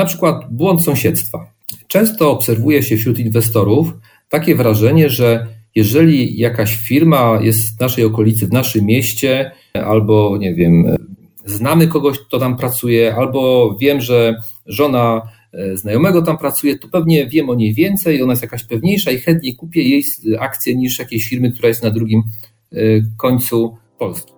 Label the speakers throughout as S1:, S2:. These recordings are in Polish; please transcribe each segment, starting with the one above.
S1: Na przykład błąd sąsiedztwa. Często obserwuje się wśród inwestorów takie wrażenie, że jeżeli jakaś firma jest w naszej okolicy, w naszym mieście, albo nie wiem, znamy kogoś, kto tam pracuje, albo wiem, że żona e, znajomego tam pracuje, to pewnie wiem o niej więcej, ona jest jakaś pewniejsza i chętniej kupię jej akcję niż jakiejś firmy, która jest na drugim e, końcu Polski.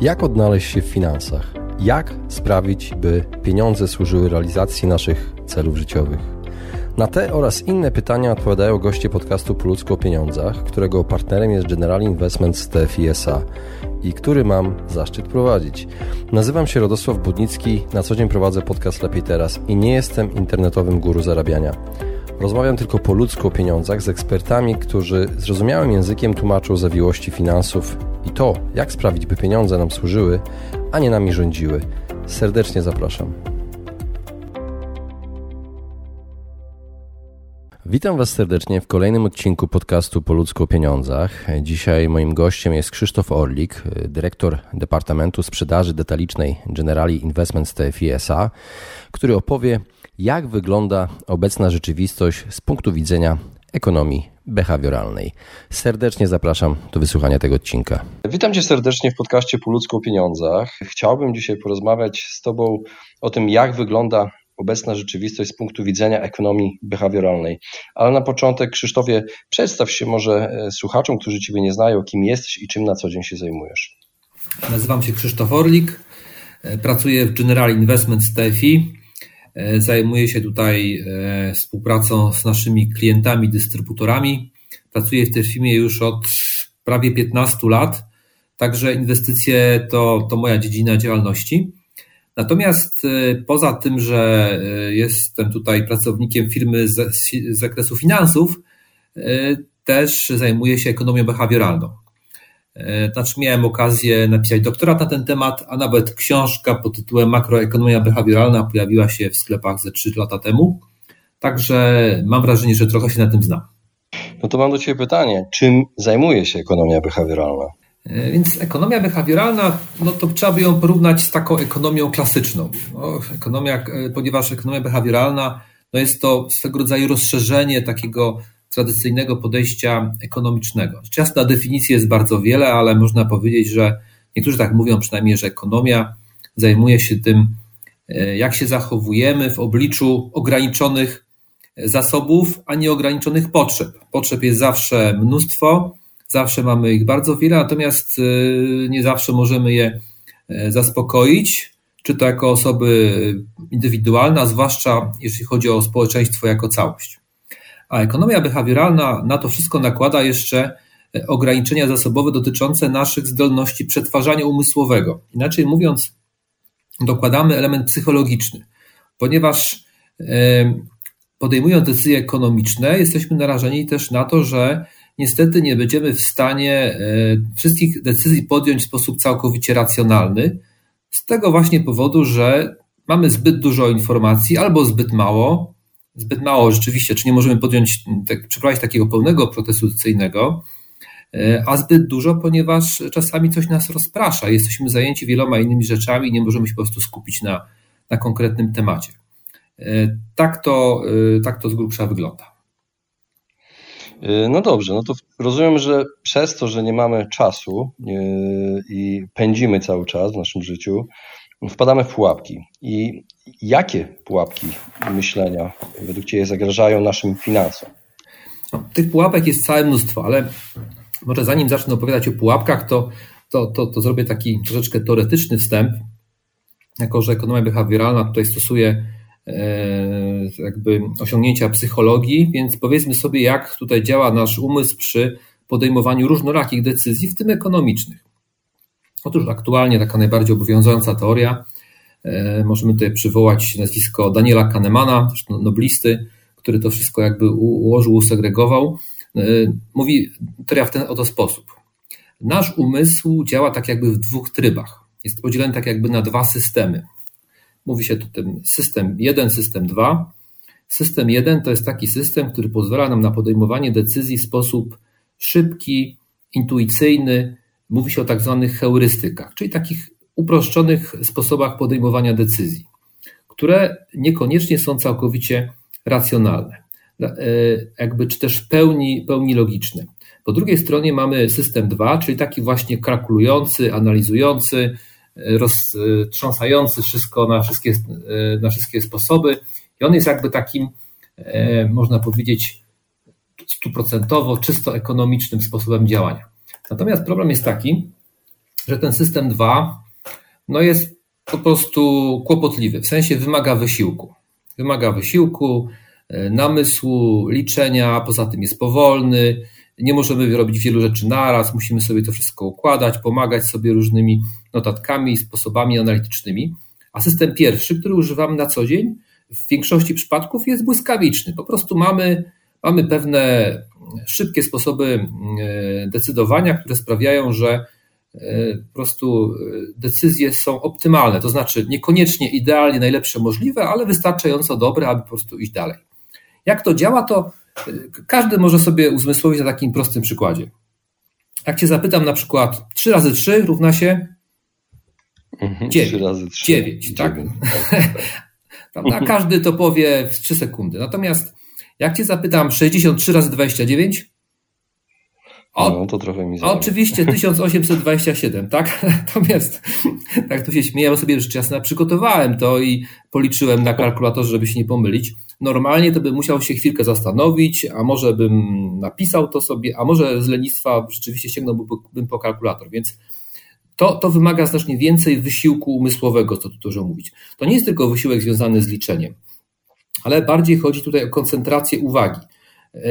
S2: Jak odnaleźć się w finansach? Jak sprawić, by pieniądze służyły realizacji naszych celów życiowych? Na te oraz inne pytania odpowiadają goście podcastu Po ludzku o pieniądzach, którego partnerem jest General Investments TFISA i który mam zaszczyt prowadzić. Nazywam się Radosław Budnicki, na co dzień prowadzę podcast Lepiej Teraz i nie jestem internetowym guru zarabiania. Rozmawiam tylko po ludzku o pieniądzach z ekspertami, którzy zrozumiałym językiem tłumaczą zawiłości finansów i to, jak sprawić, by pieniądze nam służyły, a nie nami rządziły. Serdecznie zapraszam. Witam Was serdecznie w kolejnym odcinku podcastu Po ludzku o pieniądzach. Dzisiaj moim gościem jest Krzysztof Orlik, dyrektor Departamentu Sprzedaży Detalicznej Generali Investments TFISA, który opowie, jak wygląda obecna rzeczywistość z punktu widzenia ekonomii behawioralnej. Serdecznie zapraszam do wysłuchania tego odcinka.
S3: Witam Cię serdecznie w podcaście Po ludzku o pieniądzach. Chciałbym dzisiaj porozmawiać z Tobą o tym, jak wygląda obecna rzeczywistość z punktu widzenia ekonomii behawioralnej. Ale na początek, Krzysztofie, przedstaw się może e, słuchaczom, którzy Ciebie nie znają, kim jesteś i czym na co dzień się zajmujesz.
S1: Nazywam się Krzysztof Orlik, e, pracuję w General Investments TFI. E, zajmuję się tutaj współpracą z naszymi klientami, dystrybutorami. Pracuję w tej firmie już od prawie 15 lat, także inwestycje to, to moja dziedzina działalności. Natomiast y, poza tym, że jestem tutaj pracownikiem firmy z, z zakresu finansów, też zajmuję się ekonomią behawioralną. Znaczy miałem okazję napisać doktorat na ten temat, a nawet książka pod tytułem Makroekonomia behawioralna pojawiła się w sklepach ze 3 lata temu. Także mam wrażenie, że trochę się na tym znam.
S3: No to mam do Ciebie pytanie. Czym zajmuje się ekonomia behawioralna?
S1: E, więc ekonomia behawioralna, no to trzeba by ją porównać z taką ekonomią klasyczną. No, ekonomia, e, ponieważ ekonomia behawioralna no jest to swego rodzaju rozszerzenie takiego tradycyjnego podejścia ekonomicznego. Jasna definicji jest bardzo wiele, ale można powiedzieć, że niektórzy tak mówią przynajmniej, że ekonomia zajmuje się tym, e, jak się zachowujemy w obliczu ograniczonych zasobów, a nieograniczonych potrzeb. Potrzeb jest zawsze mnóstwo, Zawsze mamy ich bardzo wiele, natomiast y, nie zawsze możemy je e, zaspokoić, czy to jako osoby indywidualne, a zwłaszcza jeśli chodzi o społeczeństwo jako całość. A ekonomia behawioralna na to wszystko nakłada jeszcze e, ograniczenia zasobowe dotyczące naszych zdolności przetwarzania umysłowego. Inaczej mówiąc, dokładamy element psychologiczny, ponieważ e, podejmując decyzje ekonomiczne, jesteśmy narażeni też na to, że niestety nie będziemy w stanie e, wszystkich decyzji podjąć w sposób całkowicie racjonalny. Z tego właśnie powodu, że mamy zbyt dużo informacji albo zbyt mało. Zbyt mało rzeczywiście, czy nie możemy podjąć, tak, przeprowadzić takiego pełnego procesu decyzyjnego, e, a zbyt dużo, ponieważ czasami coś nas rozprasza. Jesteśmy zajęci wieloma innymi rzeczami i nie możemy się po prostu skupić na, na konkretnym temacie. E, tak to, tak to z grubsza wygląda.
S3: No dobrze, no to rozumiem, że przez to, że nie mamy czasu i pędzimy cały czas w naszym życiu, wpadamy w pułapki. I jakie pułapki myślenia według Ciebie zagrażają naszym finansom?
S1: No, tych pułapek jest całe mnóstwo, ale może zanim zacznę opowiadać o pułapkach, to, to, to, to zrobię taki troszeczkę teoretyczny wstęp. Jako, że ekonomia behawioralna tutaj stosuje E, jakby osiągnięcia psychologii, więc powiedzmy sobie, jak tutaj działa nasz umysł przy podejmowaniu różnorakich decyzji, w tym ekonomicznych. Otóż aktualnie taka najbardziej obowiązująca teoria, e, możemy tutaj przywołać nazwisko Daniela Kahnemana, noblisty, który to wszystko jakby ułożył, usegregował. E, mówi teoria w ten oto sposób. Nasz umysł działa tak jakby w dwóch trybach. Jest podzielony tak jakby na dwa systemy. Mówi się tu tym system 1, system 2. System 1 to jest taki system, który pozwala nam na podejmowanie decyzji w sposób szybki, intuicyjny. Mówi się o tak zwanych heurystykach, czyli takich uproszczonych sposobach podejmowania decyzji, które niekoniecznie są całkowicie racjonalne, jakby czy też w pełni, pełni logiczne. Po drugiej stronie mamy system 2, czyli taki właśnie kalkulujący, analizujący, roztrząsający wszystko na wszystkie, na wszystkie sposoby. I on jest jakby takim, można powiedzieć, stuprocentowo, czysto ekonomicznym sposobem działania. Natomiast problem jest taki, że ten system 2 no jest po prostu kłopotliwy, w sensie wymaga wysiłku. Wymaga wysiłku, e, namysłu, liczenia, poza tym jest powolny, nie możemy robić wielu rzeczy naraz, musimy sobie to wszystko układać, pomagać sobie różnymi notatkami sposobami analitycznymi. A system pierwszy, który używamy na co dzień, w większości przypadków jest błyskawiczny. Po prostu mamy, mamy pewne szybkie sposoby e, decydowania, które sprawiają, że e, po prostu decyzje są optymalne, to znaczy niekoniecznie idealnie najlepsze możliwe, ale wystarczająco dobre, aby po prostu iść dalej. Jak to działa, to każdy może sobie uzmysłowić na takim prostym przykładzie. Jak cię zapytam na przykład 3 razy 3 równa się 9. 3 razy 3. 9, tak? 9. A każdy to powie w 3 sekundy. Natomiast jak cię zapytam 63 razy 29?
S3: O, no, to trochę mi.
S1: Oczywiście 1827, tak? Natomiast tak tu się śmieję, sobie rzecz jasna przygotowałem to i policzyłem na kalkulatorze, żeby się nie pomylić. Normalnie to bym musiał się chwilkę zastanowić, a może bym napisał to sobie, a może z lenistwa rzeczywiście sięgnąłbym po kalkulator, więc to, to wymaga znacznie więcej wysiłku umysłowego, co tu dużo mówić. To nie jest tylko wysiłek związany z liczeniem, ale bardziej chodzi tutaj o koncentrację uwagi. Yy,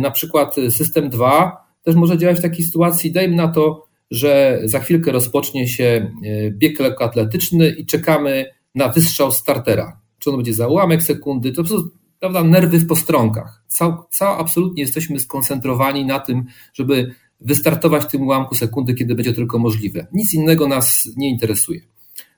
S1: na przykład system 2 też może działać w takiej sytuacji, dajmy na to, że za chwilkę rozpocznie się yy, bieg lekkoatletyczny i czekamy na wystrzał startera czy on będzie za ułamek sekundy, to po prostu prawda, nerwy w postronkach. Cał, cał absolutnie jesteśmy skoncentrowani na tym, żeby wystartować w tym ułamku sekundy, kiedy będzie tylko możliwe. Nic innego nas nie interesuje.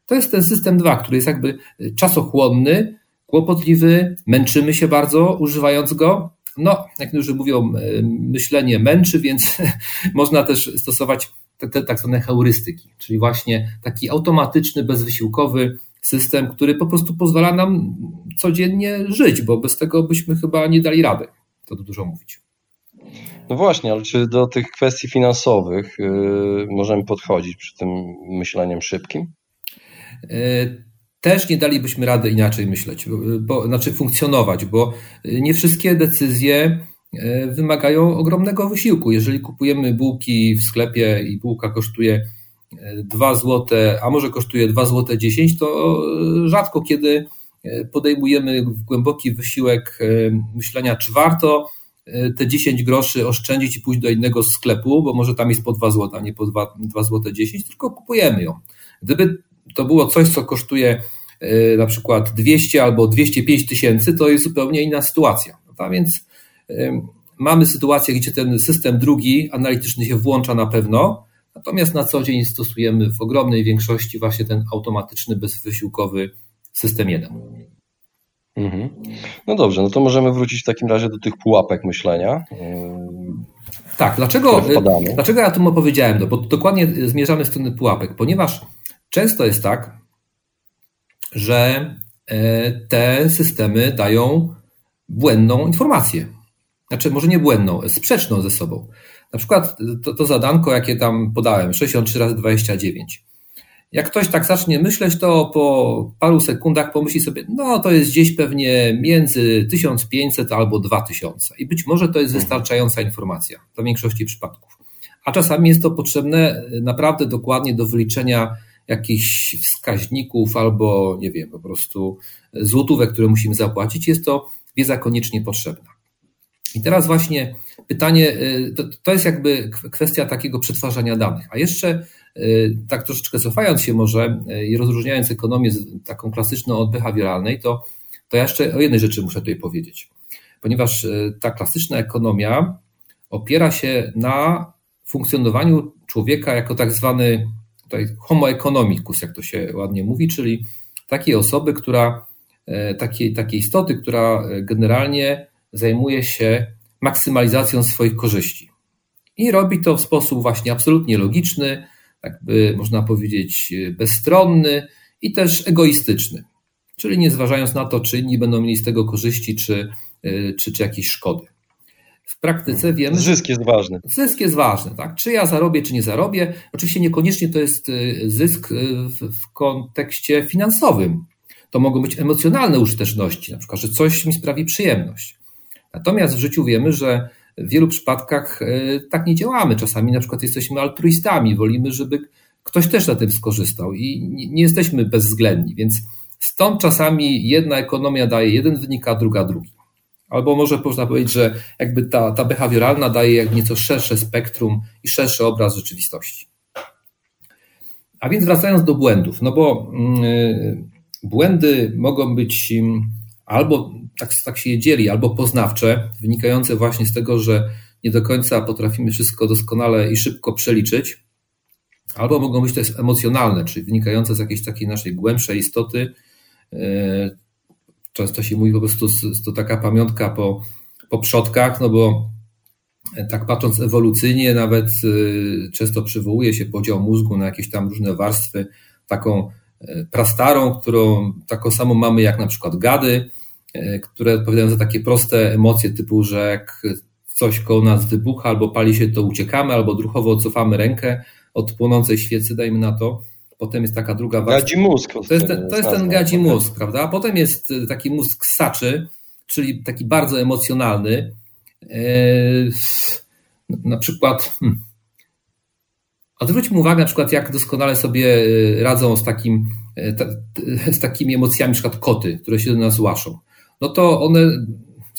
S1: To jest ten system 2, który jest jakby czasochłonny, kłopotliwy, męczymy się bardzo używając go. No, jak niektórzy mówią, e, myślenie męczy, więc można też stosować te, te tak zwane heurystyki, czyli właśnie taki automatyczny, bezwysiłkowy system, który po prostu pozwala nam codziennie żyć, bo bez tego byśmy chyba nie dali rady. To dużo mówić.
S3: No właśnie, ale czy do tych kwestii finansowych yy, możemy podchodzić przy tym myśleniem szybkim?
S1: Yy, też nie dalibyśmy rady inaczej myśleć, bo, znaczy funkcjonować, bo nie wszystkie decyzje yy, wymagają ogromnego wysiłku. Jeżeli kupujemy bułki w sklepie i bułka kosztuje 2 złote, a może kosztuje 2 złote 10, to rzadko kiedy podejmujemy głęboki wysiłek myślenia, czy warto te 10 groszy oszczędzić i pójść do innego sklepu, bo może tam jest po 2 zł, a nie po 2, 2 złote 10, tylko kupujemy ją. Gdyby to było coś, co kosztuje na przykład 200 albo 205 tysięcy, to jest zupełnie inna sytuacja. A więc mamy sytuację, gdzie ten system drugi analityczny się włącza na pewno, Natomiast na co dzień stosujemy w ogromnej większości właśnie ten automatyczny, bezwysiłkowy system 1.
S3: Mhm. No dobrze, no to możemy wrócić w takim razie do tych pułapek myślenia.
S1: Tak, dlaczego, dlaczego ja tu opowiedziałem? No, bo dokładnie zmierzamy w stronę pułapek, ponieważ często jest tak, że e, te systemy dają błędną informację. Znaczy, może nie błędną, sprzeczną ze sobą. Na przykład to, to zadanko, jakie tam podałem, 63 razy 29. Jak ktoś tak zacznie myśleć, to po paru sekundach pomyśli sobie, no to jest gdzieś pewnie między 1500 albo 2000. I być może to jest mhm. wystarczająca informacja w większości przypadków. A czasami jest to potrzebne naprawdę dokładnie do wyliczenia jakichś wskaźników albo, nie wiem, po prostu złotówek, które musimy zapłacić. Jest to wiedza koniecznie potrzebna. I teraz właśnie pytanie, y, to, to jest jakby kwestia takiego przetwarzania danych. A jeszcze y, tak troszeczkę cofając się może y, i rozróżniając ekonomię taką klasyczną od behawioralnej, to, to ja jeszcze o jednej rzeczy muszę tutaj powiedzieć. Ponieważ ta klasyczna ekonomia opiera się na funkcjonowaniu człowieka jako tak zwany tutaj homo economicus, jak to się ładnie mówi, czyli takiej osoby, która, takiej, takiej istoty, która generalnie zajmuje się maksymalizacją swoich korzyści. I robi to w sposób właśnie absolutnie logiczny, jakby można powiedzieć bezstronny i też egoistyczny. czyli nie zważając na to, czy inni będą mieli z tego korzyści, czy, czy, czy jakieś szkody. W praktyce wiemy.
S3: Zysk jest ważny.
S1: Zysk jest ważny, tak? Czy ja zarobię, czy nie zarobię. Oczywiście niekoniecznie to jest zysk w, w kontekście finansowym. To mogą być emocjonalne użyteczności, na przykład, że coś mi sprawi przyjemność. Natomiast w życiu wiemy, że w wielu przypadkach e, tak nie działamy. Czasami na przykład jesteśmy altruistami, wolimy, żeby ktoś też na tym skorzystał i nie jesteśmy bezwzględni, więc stąd czasami jedna ekonomia daje jeden wynik, a druga drugi. Albo może można powiedzieć, że jakby ta, ta behawioralna daje jak nieco szersze spektrum i szerszy obraz rzeczywistości. A więc wracając do błędów, no bo yy, błędy mogą być albo tak, tak się je dzieli, albo poznawcze, wynikające właśnie z tego, że nie do końca potrafimy wszystko doskonale i szybko przeliczyć, albo mogą być też emocjonalne, czyli wynikające z jakiejś takiej naszej głębszej istoty. E, często się mówi po prostu, to taka pamiątka po, po przodkach, no bo tak patrząc ewolucyjnie, nawet e, często przywołuje się podział mózgu na jakieś tam różne warstwy, taką e, prastarą, którą taką samą mamy jak na przykład gady, E, które odpowiadają za takie proste emocje typu, że jak coś koło nas wybucha albo pali się, to uciekamy, albo druchowo cofamy rękę od płonącej świecy, dajmy na to. Potem jest taka druga
S3: warstwa. Gadzi mózg.
S1: To jest ten, to jest ten gadzi mózg, prawda? Potem jest e, taki mózg saczy, czyli taki bardzo emocjonalny. E, na przykład, hmm, Odwróćmy uwagę na przykład, jak doskonale sobie radzą z, takim, z takimi emocjami, na przykład koty, które się do nas łaszą no to one,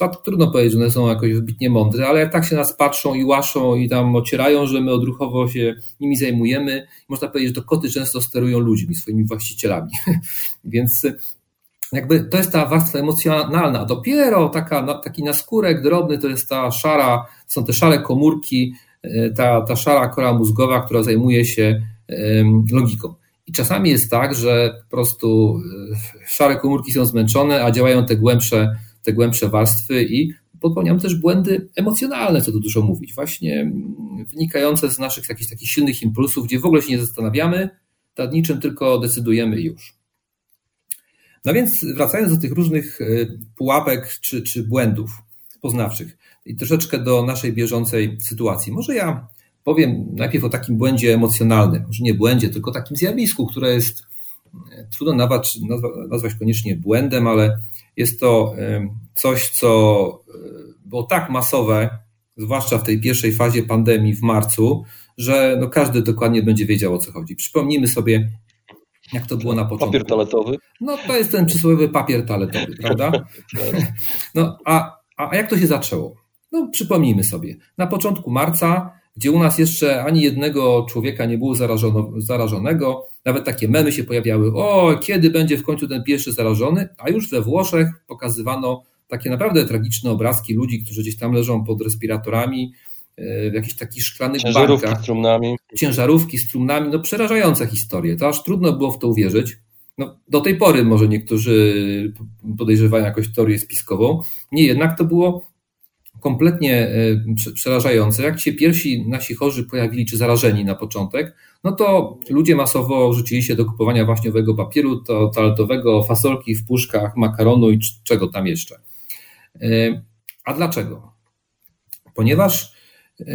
S1: trudno powiedzieć, że one są jakoś wybitnie mądre, ale jak tak się nas patrzą i łaszą i tam ocierają, że my odruchowo się nimi zajmujemy, można powiedzieć, że to koty często sterują ludźmi, swoimi właścicielami. Więc jakby to jest ta warstwa emocjonalna. Dopiero taka, taki naskórek drobny to jest ta szara, są te szare komórki, e, ta, ta szara kora mózgowa, która zajmuje się logiką. I czasami jest tak, że po prostu e, szare komórki są zmęczone, a działają te głębsze, te głębsze warstwy i popełniamy też błędy emocjonalne, co tu dużo mówić, właśnie mm, wynikające z naszych jakichś takich silnych impulsów, gdzie w ogóle się nie zastanawiamy, nad niczym tylko decydujemy już. No więc wracając do tych różnych e, pułapek czy, czy błędów poznawczych i troszeczkę do naszej bieżącej sytuacji. Może ja Powiem najpierw o takim błędzie emocjonalnym, może nie błędzie, tylko takim zjawisku, które jest e, trudno nazwać, nazwać koniecznie błędem, ale jest to e, coś, co e, było tak masowe, zwłaszcza w tej pierwszej fazie pandemii w marcu, że no każdy dokładnie będzie wiedział o co chodzi. Przypomnijmy sobie, jak to było na początku.
S3: Papier toaletowy?
S1: No to jest ten przysłowiowy papier toaletowy, prawda? No a, a jak to się zaczęło? No przypomnijmy sobie. Na początku marca gdzie u nas jeszcze ani jednego człowieka nie było zarażono, zarażonego. Nawet takie memy się pojawiały, o, kiedy będzie w końcu ten pierwszy zarażony, a już we Włoszech pokazywano takie naprawdę tragiczne obrazki ludzi, którzy gdzieś tam leżą pod respiratorami, e, w jakichś takich szklanych
S3: Ciężarówki
S1: bankach.
S3: z trumnami.
S1: Ciężarówki z trumnami, no przerażające historie. To aż trudno było w to uwierzyć. No, do tej pory może niektórzy podejrzewają jakąś teorię spiskową. Nie, jednak to było kompletnie e, przerażające. Jak się pierwsi nasi chorzy pojawili, czy zarażeni na początek, no to ludzie masowo rzucili się do kupowania waśniowego papieru to, toaletowego, fasolki w puszkach, makaronu i czego tam jeszcze. E, a dlaczego? Ponieważ e,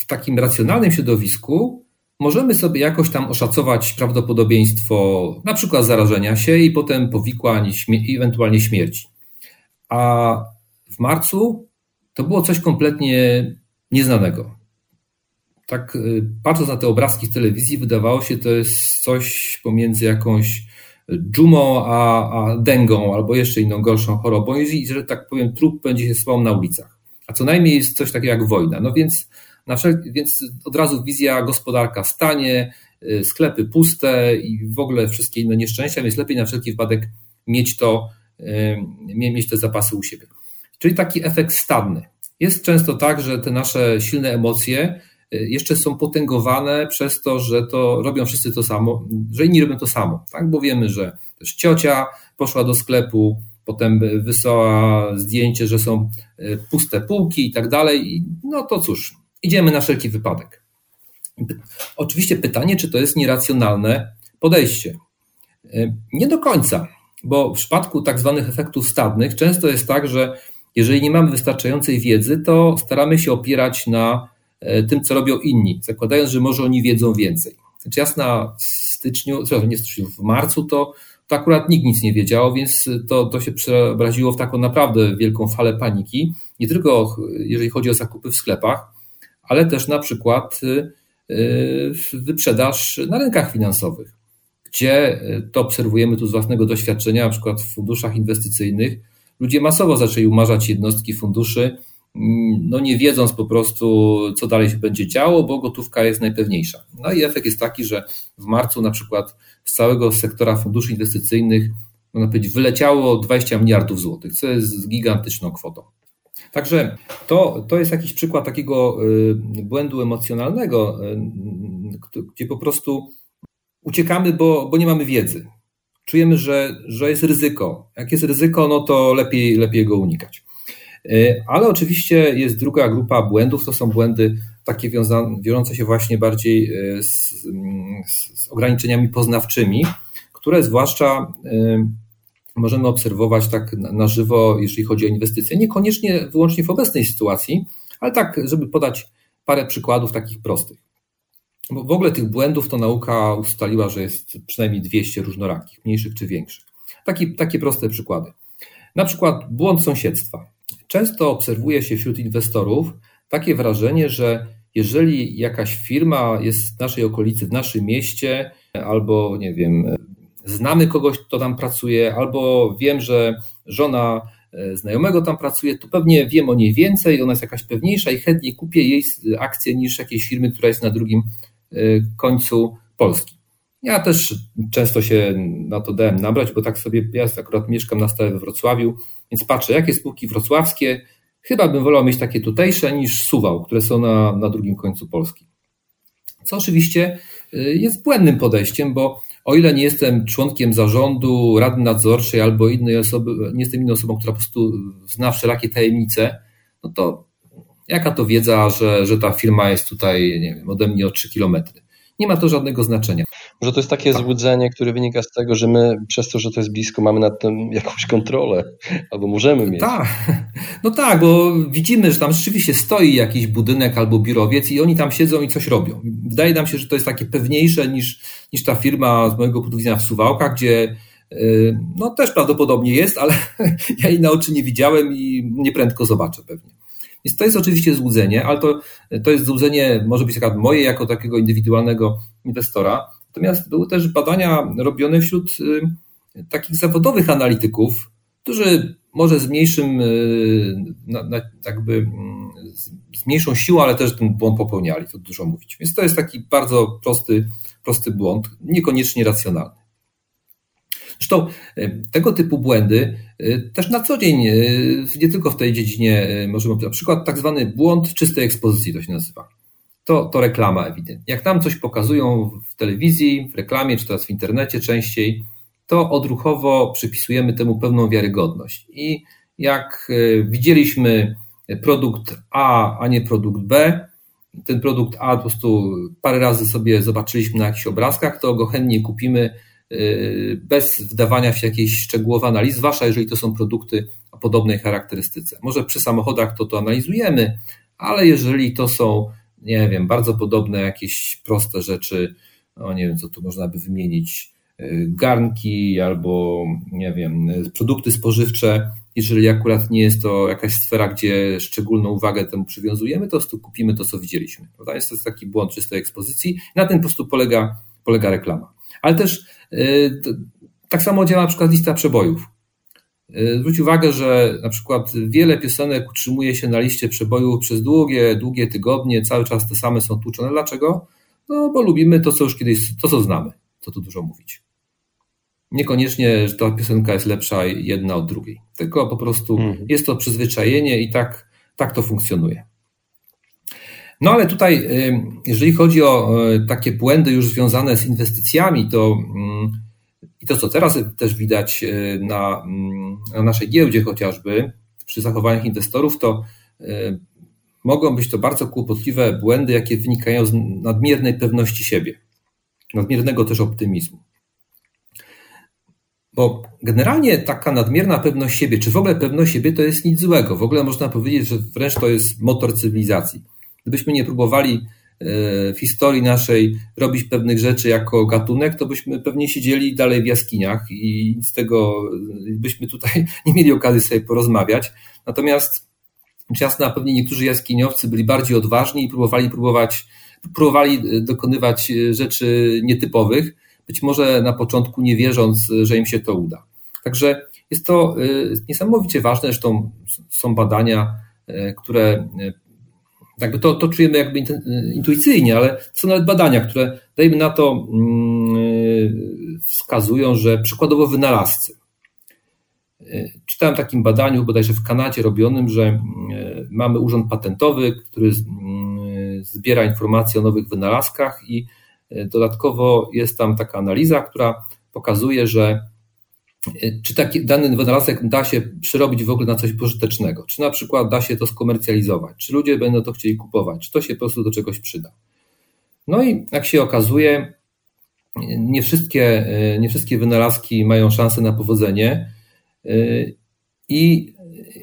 S1: w takim racjonalnym środowisku możemy sobie jakoś tam oszacować prawdopodobieństwo na przykład zarażenia się i potem powikłań, i ewentualnie śmierci. A w marcu to było coś kompletnie nieznanego. Tak, y, patrząc na te obrazki w telewizji, wydawało się, to jest coś pomiędzy jakąś dżumą a, a albo jeszcze inną gorszą chorobą, i że tak powiem, trup będzie się spał na ulicach. A co najmniej jest coś takiego jak wojna. No więc, na wszel- więc od razu wizja gospodarka stanie, y, sklepy puste i w ogóle wszystkie inne nieszczęścia, więc lepiej na wszelki wypadek mieć to, y, mieć te zapasy u siebie. Czyli taki efekt stadny. Jest często tak, że te nasze silne emocje y, jeszcze są potęgowane przez to, że to robią wszyscy to samo, że inni robią to samo, tak? Bo wiemy, że też ciocia poszła do sklepu, potem wysłała zdjęcie, że są y, puste półki i tak dalej. No to cóż, idziemy na wszelki wypadek. Oczywiście pytanie, czy to jest nieracjonalne podejście. Y, nie do końca. Bo w przypadku tak zwanych efektów stawnych często jest tak, że jeżeli nie mamy wystarczającej wiedzy, to staramy się opierać na e, tym, co robią inni, zakładając, że może oni wiedzą więcej. Znaczy jasna w styczniu, nie w styczniu, w marcu to, to akurat nikt nic nie wiedział, więc to, to się przeobraziło w taką naprawdę wielką falę paniki. Nie tylko jeżeli chodzi o zakupy w sklepach, ale też na przykład y, wyprzedaż na rynkach finansowych, gdzie y, to obserwujemy tu z własnego doświadczenia, na przykład w funduszach inwestycyjnych, ludzie masowo zaczęli umarzać jednostki funduszy, mm, no nie wiedząc po prostu, co dalej się będzie działo, bo gotówka jest najpewniejsza. No i efekt jest taki, że w marcu na przykład z całego sektora funduszy inwestycyjnych, można powiedzieć, wyleciało 20 miliardów złotych, co jest gigantyczną kwotą. Także to, to jest jakiś przykład takiego y, błędu emocjonalnego, y, gdzie po prostu uciekamy, bo, bo nie mamy wiedzy. Czujemy, że, że jest ryzyko. Jak jest ryzyko, no to lepiej, lepiej go unikać. Y, ale oczywiście jest druga grupa błędów, to są błędy takie wiążące się właśnie bardziej z, z, ograniczeniami poznawczymi, które zwłaszcza możemy obserwować tak na żywo, jeżeli chodzi o inwestycje. Niekoniecznie wyłącznie w obecnej sytuacji, ale tak, żeby podać parę przykładów takich prostych. Bo w ogóle tych błędów to nauka ustaliła, że jest przynajmniej 200 różnorakich, mniejszych czy większych. Taki, takie proste przykłady. Na przykład błąd sąsiedztwa. Często obserwuje się wśród inwestorów takie wrażenie, że jeżeli jakaś firma jest w naszej okolicy, w naszym mieście, albo nie wiem, znamy kogoś, kto tam pracuje, albo wiem, że żona e, znajomego tam pracuje, to pewnie wiem o niej więcej, ona jest jakaś pewniejsza i chętniej kupię jej akcję niż jakiejś firmy, która jest na drugim końcu Polski. Ja też często się na to dałem nabrać, bo tak sobie, ja akurat mieszkam na stałe we Wrocławiu, więc patrzę, jakie spółki wrocławskie, chyba bym wolał mieć takie tutejsze niż Suwał, które są na, na drugim końcu Polski. Co oczywiście e, jest błędnym podejściem, bo o ile nie jestem członkiem zarządu, rady nadzorczej albo innej osoby, nie jestem inną osobą, która po prostu zna wszelakie tajemnice, no to jaka to wiedza, że, że ta firma jest tutaj, nie wiem, ode mnie o 3 kilometry. Nie ma to żadnego znaczenia.
S3: Może to jest takie tak. złudzenie, które wynika z tego, że my przez to, że to jest blisko, mamy nad tym jakąś kontrolę, albo możemy mieć.
S1: Tak, no tak, bo widzimy, że tam rzeczywiście stoi jakiś budynek albo biurowiec i oni tam siedzą i coś robią. Wydaje nam się, że to jest takie pewniejsze niż, niż ta firma z mojego punktu widzenia w Suwałkach, gdzie y, no też prawdopodobnie jest, ale ja jej na oczy nie widziałem i nieprędko zobaczę pewnie. Więc to jest oczywiście złudzenie, ale to, to jest złudzenie, może być akurat moje jako takiego indywidualnego inwestora. Natomiast były też badania robione wśród y, takich zawodowych analityków, którzy może z mniejszym, y, jakby mm, z mniejszą siłą, ale też ten błąd popełniali, to dużo mówić. Więc to jest taki bardzo prosty, prosty błąd, niekoniecznie racjonalny. Zresztą e, tego typu błędy e, też na co dzień, e, nie tylko w tej dziedzinie możemy, na przykład tak zwany błąd czystej ekspozycji to się nazywa. To, to reklama ewidentnie. Jak nam coś pokazują w telewizji, w reklamie, czy teraz w internecie częściej, to odruchowo przypisujemy temu pewną wiarygodność. I jak widzieliśmy produkt A, a nie produkt B, ten produkt A po prostu parę razy sobie zobaczyliśmy na jakichś obrazkach, to go chętnie kupimy Y, bez wdawania się jakiejś szczegółowej analiz, zwłaszcza jeżeli to są produkty o podobnej charakterystyce. Może przy samochodach to to analizujemy, ale jeżeli to są, nie wiem, bardzo podobne jakieś proste rzeczy, no nie wiem, co tu można by wymienić, y, garnki albo, nie wiem, produkty spożywcze, jeżeli akurat nie jest to jakaś sfera, gdzie szczególną uwagę temu przywiązujemy, to prostu kupimy to, co widzieliśmy. Prawda? Jest to taki błąd czystej ekspozycji. Na tym po prostu polega, polega reklama. Ale też y, tak samo działa na przykład lista przebojów. Y, zwróć uwagę, że na przykład wiele piosenek utrzymuje się na liście przebojów przez długie, długie tygodnie, cały czas te same są tłuczone. Dlaczego? No bo lubimy to, co już kiedyś, to co znamy, co tu dużo mówić. Niekoniecznie, że ta piosenka jest lepsza jedna od drugiej, tylko po prostu mhm. jest to przyzwyczajenie i tak, tak to funkcjonuje. No ale tutaj, y, jeżeli chodzi o y, takie błędy już związane z inwestycjami, to mm, i to, co teraz też widać y, na, mm, na naszej giełdzie chociażby, przy zachowaniach inwestorów, to mogą być to bardzo kłopotliwe błędy, jakie wynikają z nadmiernej pewności siebie, nadmiernego też optymizmu. Bo generalnie taka nadmierna pewność siebie, czy w ogóle pewność siebie, to jest nic złego. W ogóle można powiedzieć, że wręcz to jest motor cywilizacji. Gdybyśmy nie próbowali e, w historii naszej robić pewnych rzeczy jako gatunek, to byśmy pewnie siedzieli dalej w jaskiniach i z tego byśmy tutaj nie mieli okazji sobie porozmawiać. Natomiast jasna, pewnie niektórzy jaskiniowcy byli bardziej odważni i próbowali próbować, próbowali dokonywać rzeczy nietypowych być może na początku nie wierząc, że im się to uda. Także jest to niesamowicie ważne, zresztą są badania, które jakby to, to czujemy jakby intuicyjnie, ale są nawet badania, które dajmy na to mm, wskazują, że przykładowo wynalazcy. Czytałem w takim badaniu, bodajże w Kanadzie robionym, że mamy urząd patentowy, który zbiera informacje o nowych wynalazkach i Dodatkowo jest tam taka analiza, która pokazuje, że e, czy taki dany wynalazek da się przerobić w ogóle na coś pożytecznego, czy na przykład da się to skomercjalizować, czy ludzie będą to chcieli kupować, czy to się po prostu do czegoś przyda. No i jak się okazuje, nie wszystkie, e, nie wszystkie wynalazki mają szansę na powodzenie e, i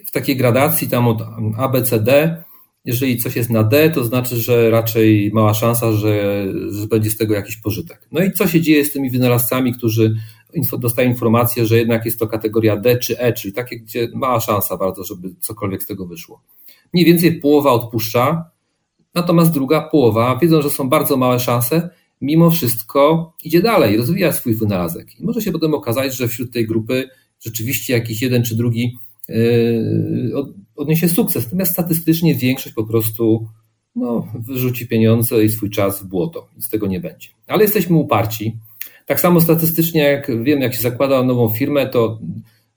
S1: w takiej gradacji tam od A, B, C, D jeżeli coś jest na D, to znaczy, że raczej mała szansa, że, że będzie z tego jakiś pożytek. No i co się dzieje z tymi wynalazcami, którzy dostają informację, że jednak jest to kategoria D czy E, czyli takie, gdzie mała szansa bardzo, żeby cokolwiek z tego wyszło. Mniej więcej połowa odpuszcza, natomiast druga połowa, wiedzą, że są bardzo małe szanse, mimo wszystko idzie dalej, rozwija swój wynalazek. I może się potem okazać, że wśród tej grupy rzeczywiście jakiś jeden czy drugi Yy, odniesie sukces. Natomiast statystycznie większość po prostu no, wyrzuci pieniądze i swój czas w błoto. Nic z tego nie będzie. Ale jesteśmy uparci. Tak samo statystycznie, jak wiem, jak się zakłada nową firmę, to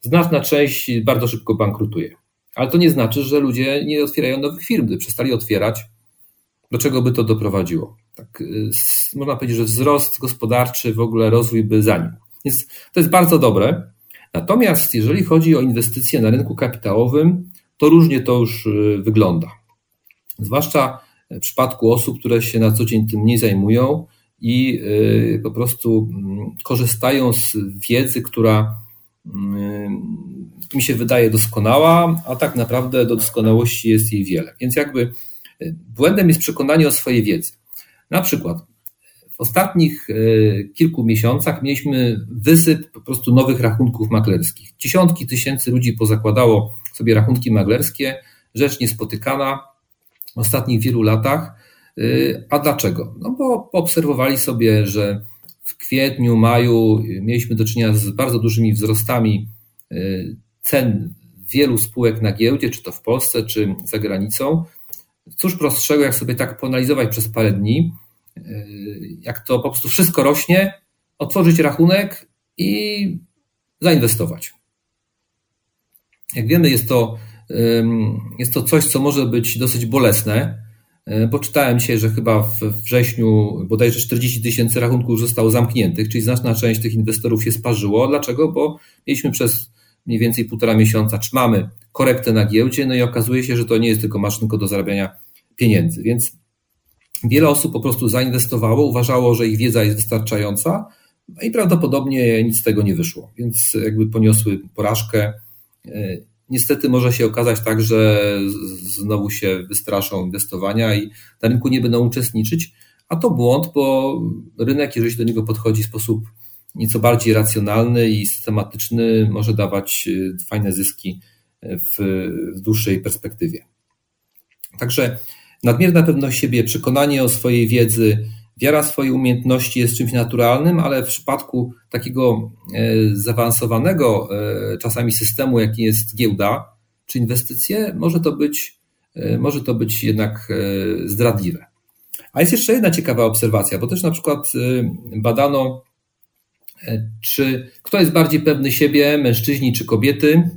S1: znaczna część bardzo szybko bankrutuje. Ale to nie znaczy, że ludzie nie otwierają nowych firm. Gdy przestali otwierać, do czego by to doprowadziło? Tak, yy, można powiedzieć, że wzrost gospodarczy, w ogóle rozwój by zanikł. Więc to jest bardzo dobre. Natomiast jeżeli chodzi o inwestycje na rynku kapitałowym, to różnie to już y, wygląda. Zwłaszcza w przypadku osób, które się na co dzień tym nie zajmują i y, po prostu mm, korzystają z wiedzy, która y, mi się wydaje doskonała, a tak naprawdę do doskonałości jest jej wiele. Więc jakby błędem jest przekonanie o swojej wiedzy. Na przykład w ostatnich e, kilku miesiącach mieliśmy wysyp po prostu nowych rachunków maklerskich. Dziesiątki tysięcy ludzi pozakładało sobie rachunki maklerskie, rzecz niespotykana w ostatnich wielu latach. E, a dlaczego? No bo obserwowali sobie, że w kwietniu, maju mieliśmy do czynienia z bardzo dużymi wzrostami e, cen wielu spółek na giełdzie, czy to w Polsce, czy za granicą. Cóż prostszego, jak sobie tak poanalizować przez parę dni, Y, jak to po prostu wszystko rośnie, otworzyć rachunek i zainwestować. Jak wiemy, jest to, jest to coś, co może być dosyć bolesne, y, bo czytałem się, że chyba w wrześniu bodajże 40 tysięcy rachunków zostało zamkniętych, czyli znaczna część tych inwestorów się sparzyło. Dlaczego? Bo mieliśmy przez mniej więcej półtora miesiąca, czy mamy korektę na giełdzie, no i okazuje się, że to nie jest tylko maszynko do zarabiania pieniędzy. Więc Wiele osób po prostu zainwestowało, uważało, że ich wiedza jest wystarczająca no i prawdopodobnie nic z tego nie wyszło, więc jakby poniosły porażkę. Niestety może się okazać tak, że znowu się wystraszą inwestowania i na rynku nie będą uczestniczyć, a to błąd, bo rynek, jeżeli się do niego podchodzi w sposób nieco bardziej racjonalny i systematyczny, może dawać e, fajne zyski w, w dłuższej perspektywie. Także Nadmierna pewność siebie, przekonanie o swojej wiedzy, wiara w swoje umiejętności jest czymś naturalnym, ale w przypadku takiego e, zaawansowanego e, czasami systemu, jaki jest giełda czy inwestycje, może to być, e, może to być jednak zdradliwe. A jest jeszcze jedna ciekawa obserwacja, bo też na przykład badano, czy kto jest bardziej pewny siebie, mężczyźni czy kobiety.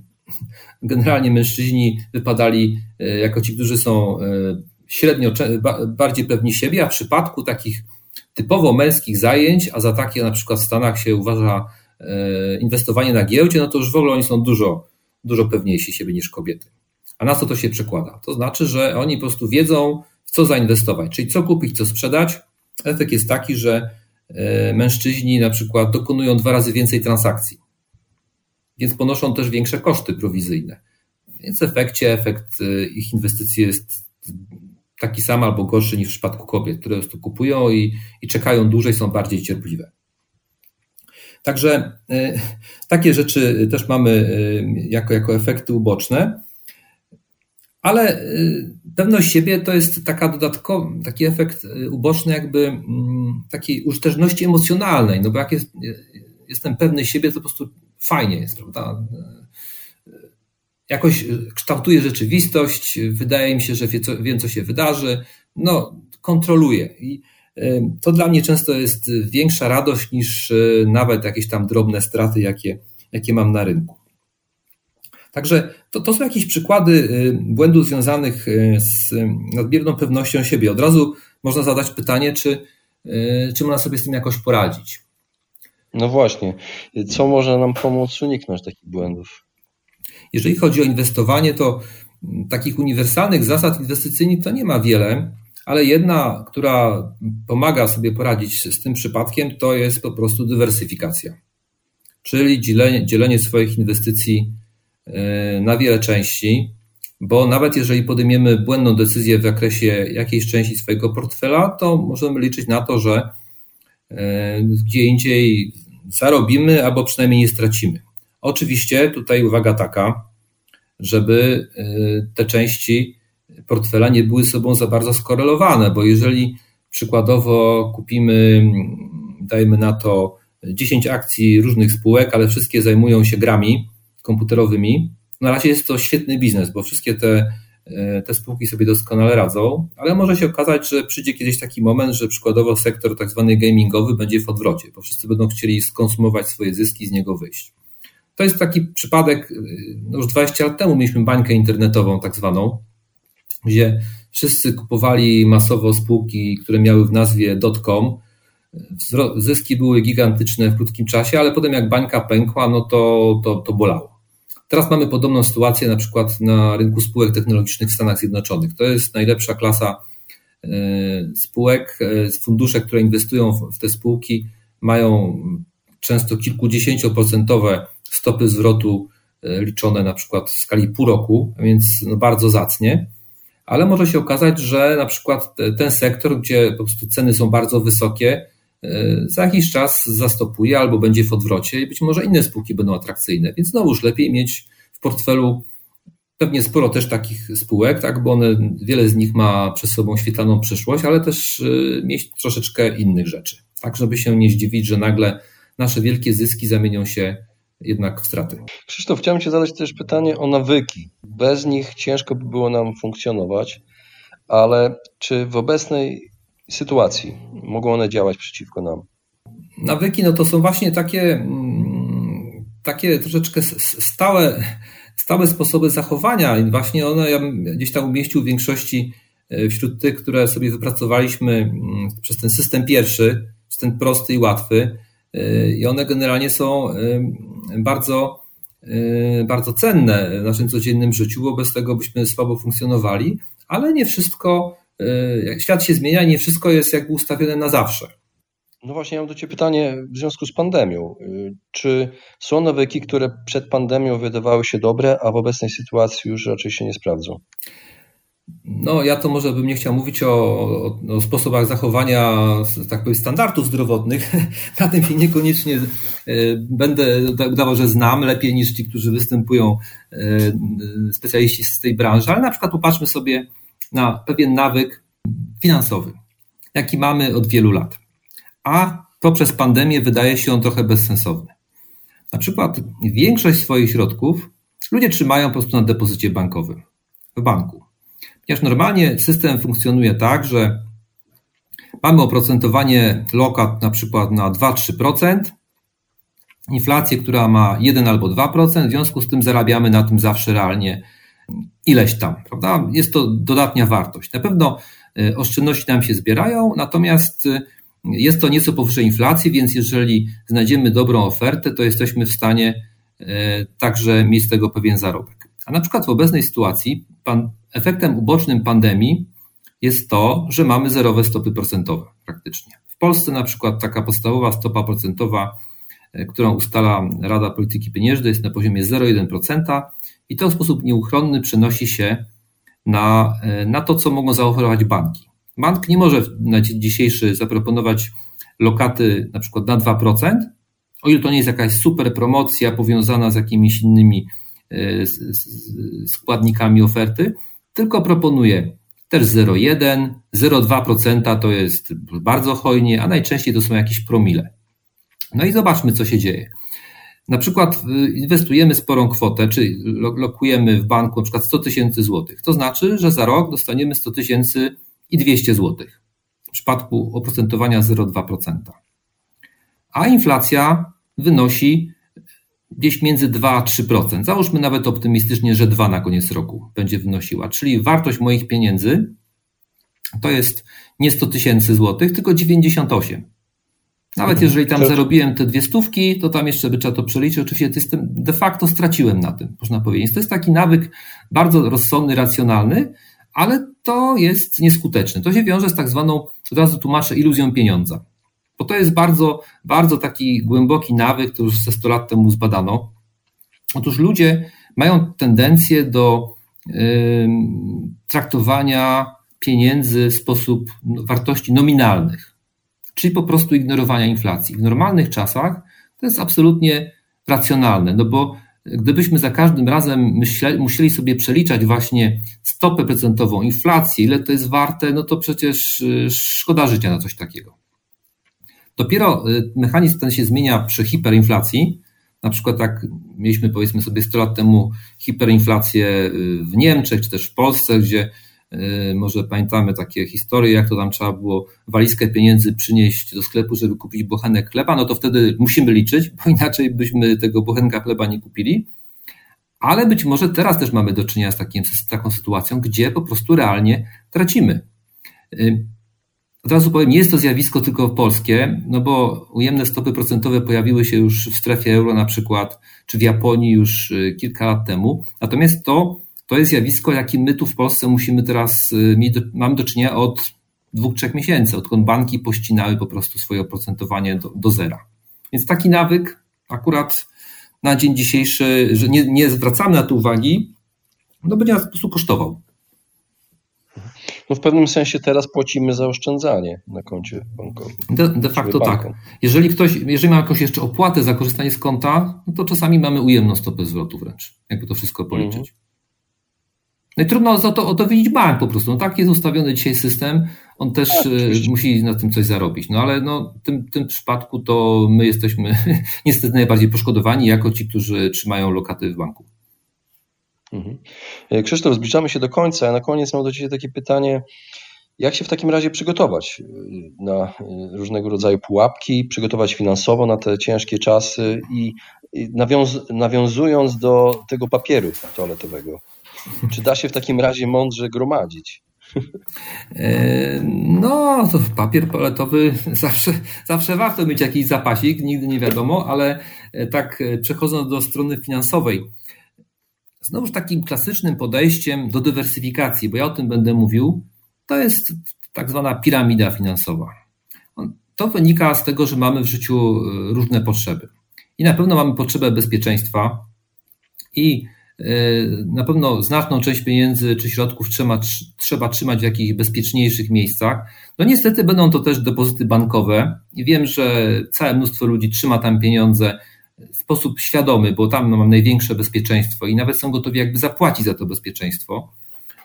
S1: Generalnie mężczyźni wypadali jako ci, którzy są średnio bardziej pewni siebie, a w przypadku takich typowo męskich zajęć, a za takie na przykład w Stanach się uważa e, inwestowanie na giełdzie, no to już w ogóle oni są dużo, dużo pewniejsi siebie niż kobiety. A na co to się przekłada? To znaczy, że oni po prostu wiedzą, w co zainwestować, czyli co kupić, co sprzedać. Efekt jest taki, że e, mężczyźni na przykład dokonują dwa razy więcej transakcji. więc ponoszą też większe koszty prowizyjne. Więc w efekcie efekt y, ich inwestycji jest taki sam albo gorszy niż w przypadku kobiet, które tu kupują i, i czekają dłużej, są bardziej cierpliwe. Także y, takie rzeczy też mamy y, jako, jako efekty uboczne, ale pewność siebie to jest taka dodatkowy, taki efekt uboczny jakby mm, takiej użyteczności emocjonalnej, no bo jak jest, jestem pewny siebie, to po prostu fajnie jest, prawda? Jakoś kształtuje rzeczywistość, wydaje mi się, że wie, co, wiem, co się wydarzy, no, kontroluję. I to dla mnie często jest większa radość niż e, nawet jakieś tam drobne straty, jakie, jakie mam na rynku. Także to, to są jakieś przykłady błędów związanych z nadmierną pewnością siebie. Od razu można zadać pytanie, czy, czy można sobie z tym jakoś poradzić.
S3: No właśnie. Co może nam pomóc uniknąć takich błędów?
S1: Jeżeli chodzi o inwestowanie, to takich uniwersalnych zasad inwestycyjnych to nie ma wiele, ale jedna, która pomaga sobie poradzić z tym przypadkiem, to jest po prostu dywersyfikacja. Czyli dzielenie, dzielenie swoich inwestycji e, na wiele części, bo nawet jeżeli podejmiemy błędną decyzję w zakresie jakiejś części swojego portfela, to możemy liczyć na to, że e, gdzie indziej zarobimy albo przynajmniej nie stracimy. Oczywiście tutaj uwaga taka, żeby y, te części portfela nie były sobą za bardzo skorelowane, bo jeżeli przykładowo kupimy, dajmy na to 10 akcji różnych spółek, ale wszystkie zajmują się grami komputerowymi, na razie jest to świetny biznes, bo wszystkie te, y, te spółki sobie doskonale radzą, ale może się okazać, że przyjdzie kiedyś taki moment, że przykładowo sektor tak zwany gamingowy będzie w odwrocie, bo wszyscy będą chcieli skonsumować swoje zyski i z niego wyjść. To jest taki przypadek, y, no już 20 lat temu mieliśmy bańkę internetową tak zwaną, gdzie wszyscy kupowali masowo spółki, które miały w nazwie .com. Zyski były gigantyczne w krótkim czasie, ale potem jak bańka pękła, no to, to, to bolało. Teraz mamy podobną sytuację na przykład na rynku spółek technologicznych w Stanach Zjednoczonych. To jest najlepsza klasa y, spółek. Y, fundusze, które inwestują w te spółki, mają często kilkudziesięcioprocentowe stopy zwrotu e, liczone na przykład w skali pół roku, więc no bardzo zacnie, ale może się okazać, że na przykład ten sektor, gdzie po prostu ceny są bardzo wysokie, e, za jakiś czas zastopuje albo będzie w odwrocie i być może inne spółki będą atrakcyjne, więc znowuż lepiej mieć w portfelu pewnie sporo też takich spółek, tak, bo one, wiele z nich ma przed sobą świetlaną przyszłość, ale też e, mieć troszeczkę innych rzeczy, tak żeby się nie zdziwić, że nagle nasze wielkie zyski zamienią się jednak w straty.
S3: Krzysztof, chciałem Cię zadać też pytanie o nawyki. Bez nich ciężko by było nam funkcjonować, ale czy w obecnej sytuacji mogą one działać przeciwko nam?
S1: Nawyki no to są właśnie takie, mm, takie troszeczkę stałe, stałe sposoby zachowania i właśnie one ja gdzieś tam umieścił w większości e, wśród tych, które sobie wypracowaliśmy mm, przez ten system pierwszy, ten prosty i łatwy, Y, i one generalnie są bardzo, y, bardzo cenne w naszym codziennym życiu, bo bez tego byśmy słabo funkcjonowali, ale nie wszystko, świat się zmienia, nie wszystko jest jakby ustawione na zawsze.
S3: No właśnie, ja mam do Ciebie pytanie w związku z pandemią. Czy są nawyki, które przed pandemią wydawały się dobre, a w obecnej sytuacji już raczej się nie sprawdzą?
S1: No, ja to może bym nie chciał mówić o, o, o sposobach zachowania, tak powiem, standardów zdrowotnych. Na tym się niekoniecznie e, będę udawał, że znam lepiej niż ci, którzy występują, e, specjaliści z tej branży, ale na przykład popatrzmy sobie na pewien nawyk finansowy, jaki mamy od wielu lat. A poprzez pandemię wydaje się on trochę bezsensowny. Na przykład większość swoich środków ludzie trzymają po prostu na depozycie bankowym, w banku. Ponieważ normalnie system funkcjonuje tak, że mamy oprocentowanie lokat na przykład na 2-3%, inflację, która ma 1 albo 2%, w związku z tym zarabiamy na tym zawsze realnie ileś tam, prawda? Jest to dodatnia wartość. Na pewno y, oszczędności nam się zbierają, natomiast y, jest to nieco powyżej inflacji, więc jeżeli znajdziemy dobrą ofertę, to jesteśmy w stanie y, także mieć z tego pewien zarobek. A na przykład w obecnej sytuacji efektem ubocznym pandemii jest to, że mamy zerowe stopy procentowe praktycznie. W Polsce na przykład taka podstawowa stopa procentowa którą ustala Rada Polityki Pieniężnej, jest na poziomie 0,1% i to w sposób nieuchronny przenosi się na, na to, co mogą zaoferować banki. Bank nie może na dzień dzisiejszy zaproponować lokaty na przykład na 2%, o ile to nie jest jakaś super promocja powiązana z jakimiś innymi e, składnikami oferty, tylko proponuje też 0,1, 0,2% to jest bardzo hojnie, a najczęściej to są jakieś promile. No i zobaczmy, co się dzieje. Na przykład e, inwestujemy sporą kwotę, czy lokujemy w banku na przykład 100 tysięcy złotych. To znaczy, że za rok dostaniemy 100 tysięcy i 200 złotych w przypadku oprocentowania 0,2%. A inflacja wynosi gdzieś między 2 a 3%. Załóżmy nawet optymistycznie, że 2 na koniec roku będzie wynosiła, czyli wartość moich pieniędzy to jest nie 100 tysięcy złotych, tylko 98. Nawet mhm. jeżeli tam zarobiłem te dwie stówki, to tam jeszcze by trzeba to przeliczyć. Oczywiście system de facto straciłem na tym, można powiedzieć. To jest taki nawyk bardzo rozsądny, racjonalny, ale to jest nieskuteczne. To się wiąże z tak zwaną, od razu tłumaczę, iluzją pieniądza. Bo to jest bardzo, bardzo taki głęboki nawyk, który już ze 100 lat temu zbadano. Otóż ludzie mają tendencję do traktowania pieniędzy w sposób wartości nominalnych, czyli po prostu ignorowania inflacji. W normalnych czasach to jest absolutnie racjonalne, no bo gdybyśmy za każdym razem myśle, musieli sobie przeliczać właśnie stopę procentową, inflację, ile to jest warte, no to przecież y, szkoda życia na coś takiego. Dopiero y, mechanizm ten się zmienia przy hiperinflacji. Na przykład tak mieliśmy powiedzmy sobie 100 lat temu hiperinflację y, w Niemczech czy też w Polsce, gdzie y, może pamiętamy takie historie, jak to tam trzeba było walizkę pieniędzy przynieść do sklepu, żeby kupić bochenek chleba, no to wtedy musimy liczyć, bo inaczej byśmy tego bochenka chleba nie kupili. Ale być może teraz też mamy do czynienia z, takim, z taką sytuacją, gdzie po prostu realnie tracimy. Od razu powiem, nie jest to zjawisko tylko polskie, no bo ujemne stopy procentowe pojawiły się już w strefie euro na przykład, czy w Japonii już y, kilka lat temu. Natomiast to, to jest zjawisko, jakim my tu w Polsce musimy teraz y, mamy do czynienia od dwóch, trzech miesięcy, odkąd banki pościnały po prostu swoje oprocentowanie do, do zera. Więc taki nawyk akurat na dzień dzisiejszy, że nie, nie zwracamy na to uwagi, no będzie nas po prostu kosztował
S3: no w pewnym sensie teraz płacimy za oszczędzanie na koncie bankowym.
S1: De, de facto tak. Jeżeli ktoś, jeżeli ma jakąś jeszcze opłatę za korzystanie z konta, no to czasami mamy ujemną stopę zwrotu wręcz, jakby to wszystko policzyć. Mhm. No i trudno za to, o to widzieć bank po prostu. No tak jest ustawiony dzisiaj system, on też tak, e, musi na tym coś zarobić. No ale no, w tym, tym przypadku to my jesteśmy niestety najbardziej poszkodowani jako ci, którzy trzymają lokaty w banku.
S3: Mhm. E, Krzysztof, zbliżamy się do końca. Na koniec mam do Ciebie takie pytanie. Jak się w takim razie przygotować e, na e, różnego rodzaju pułapki, przygotować finansowo na te ciężkie czasy i nawiąz nawiązując do tego papieru toaletowego, czy da się w takim razie mądrze gromadzić?
S1: No, to papier toaletowy zawsze, zawsze warto mieć jakiś zapasik, nigdy nie wiadomo, ale tak przechodząc do strony finansowej, Znowuż takim klasycznym podejściem do dywersyfikacji, bo ja o tym będę mówił, to jest tak zwana piramida finansowa. To wynika z tego, że mamy w życiu e, różne potrzeby. I na pewno mamy potrzebę bezpieczeństwa i e, na pewno znaczną część pieniędzy czy środków trzeba, trzeba trzymać w jakichś bezpieczniejszych miejscach. No niestety będą to też depozyty bankowe i wiem, że całe mnóstwo ludzi trzyma tam pieniądze sposób świadomy, bo tam no, mam największe bezpieczeństwo i nawet są gotowi jakby zapłacić za to bezpieczeństwo,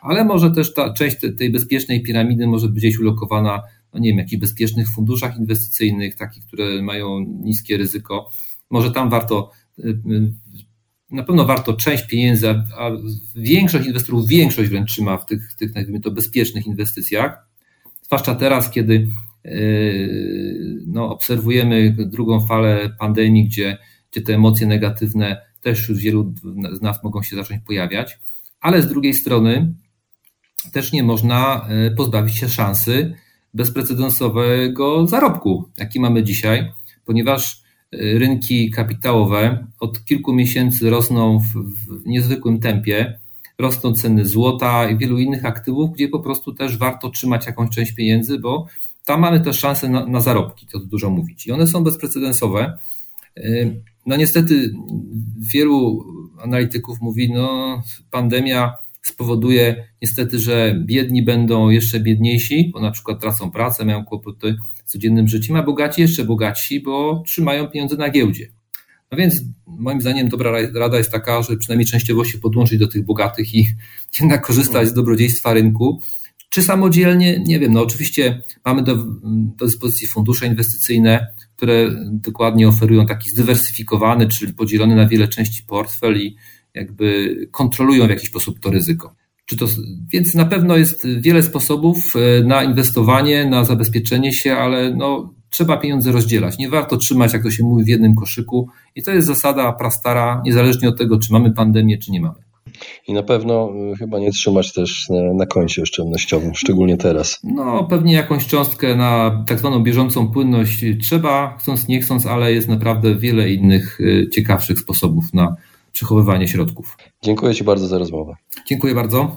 S1: ale może też ta część tej bezpiecznej piramidy może być gdzieś ulokowana, no nie wiem, jakichś bezpiecznych funduszach inwestycyjnych, takich, które mają niskie ryzyko. Może tam warto, y, y, na pewno warto część pieniędzy, a większość inwestorów, większość wręcz trzyma w tych, tych nazwijmy to, bezpiecznych inwestycjach. Zwłaszcza teraz, kiedy y, no, obserwujemy drugą falę pandemii, gdzie gdzie te emocje negatywne też wśród wielu z nas mogą się zacząć pojawiać, ale z drugiej strony też nie można e, pozbawić się szansy bezprecedensowego zarobku, jaki mamy dzisiaj, ponieważ e, rynki kapitałowe od kilku miesięcy rosną w, w niezwykłym tempie. Rosną ceny złota i wielu innych aktywów, gdzie po prostu też warto trzymać jakąś część pieniędzy, bo tam mamy też szansę na, na zarobki, to dużo mówić. I one są bezprecedensowe. No niestety wielu analityków mówi, no pandemia spowoduje niestety, że biedni będą jeszcze biedniejsi, bo na przykład tracą pracę, mają kłopoty z codziennym życiem, a bogaci jeszcze bogatsi, bo trzymają pieniądze na giełdzie. No więc moim zdaniem dobra rada jest taka, że przynajmniej częściowo się podłączyć do tych bogatych i jednak korzystać z dobrodziejstwa rynku. Czy samodzielnie? Nie wiem. No oczywiście mamy do, do dyspozycji fundusze inwestycyjne, które dokładnie oferują taki zdywersyfikowany, czyli podzielony na wiele części portfel i jakby kontrolują w jakiś sposób to ryzyko. Czy to, więc na pewno jest wiele sposobów e, na inwestowanie, na zabezpieczenie się, ale no, trzeba pieniądze rozdzielać. Nie warto trzymać, jak to się mówi, w jednym koszyku. I to jest zasada prastara, niezależnie od tego, czy mamy pandemię, czy nie mamy.
S3: I na pewno y, chyba nie trzymać też na, na koncie oszczędnościowym, szczególnie teraz.
S1: No, pewnie jakąś cząstkę na tak zwaną bieżącą płynność trzeba, chcąc nie chcąc, ale jest naprawdę wiele innych y, ciekawszych sposobów na przechowywanie środków.
S3: Dziękuję Ci bardzo za rozmowę.
S1: Dziękuję bardzo.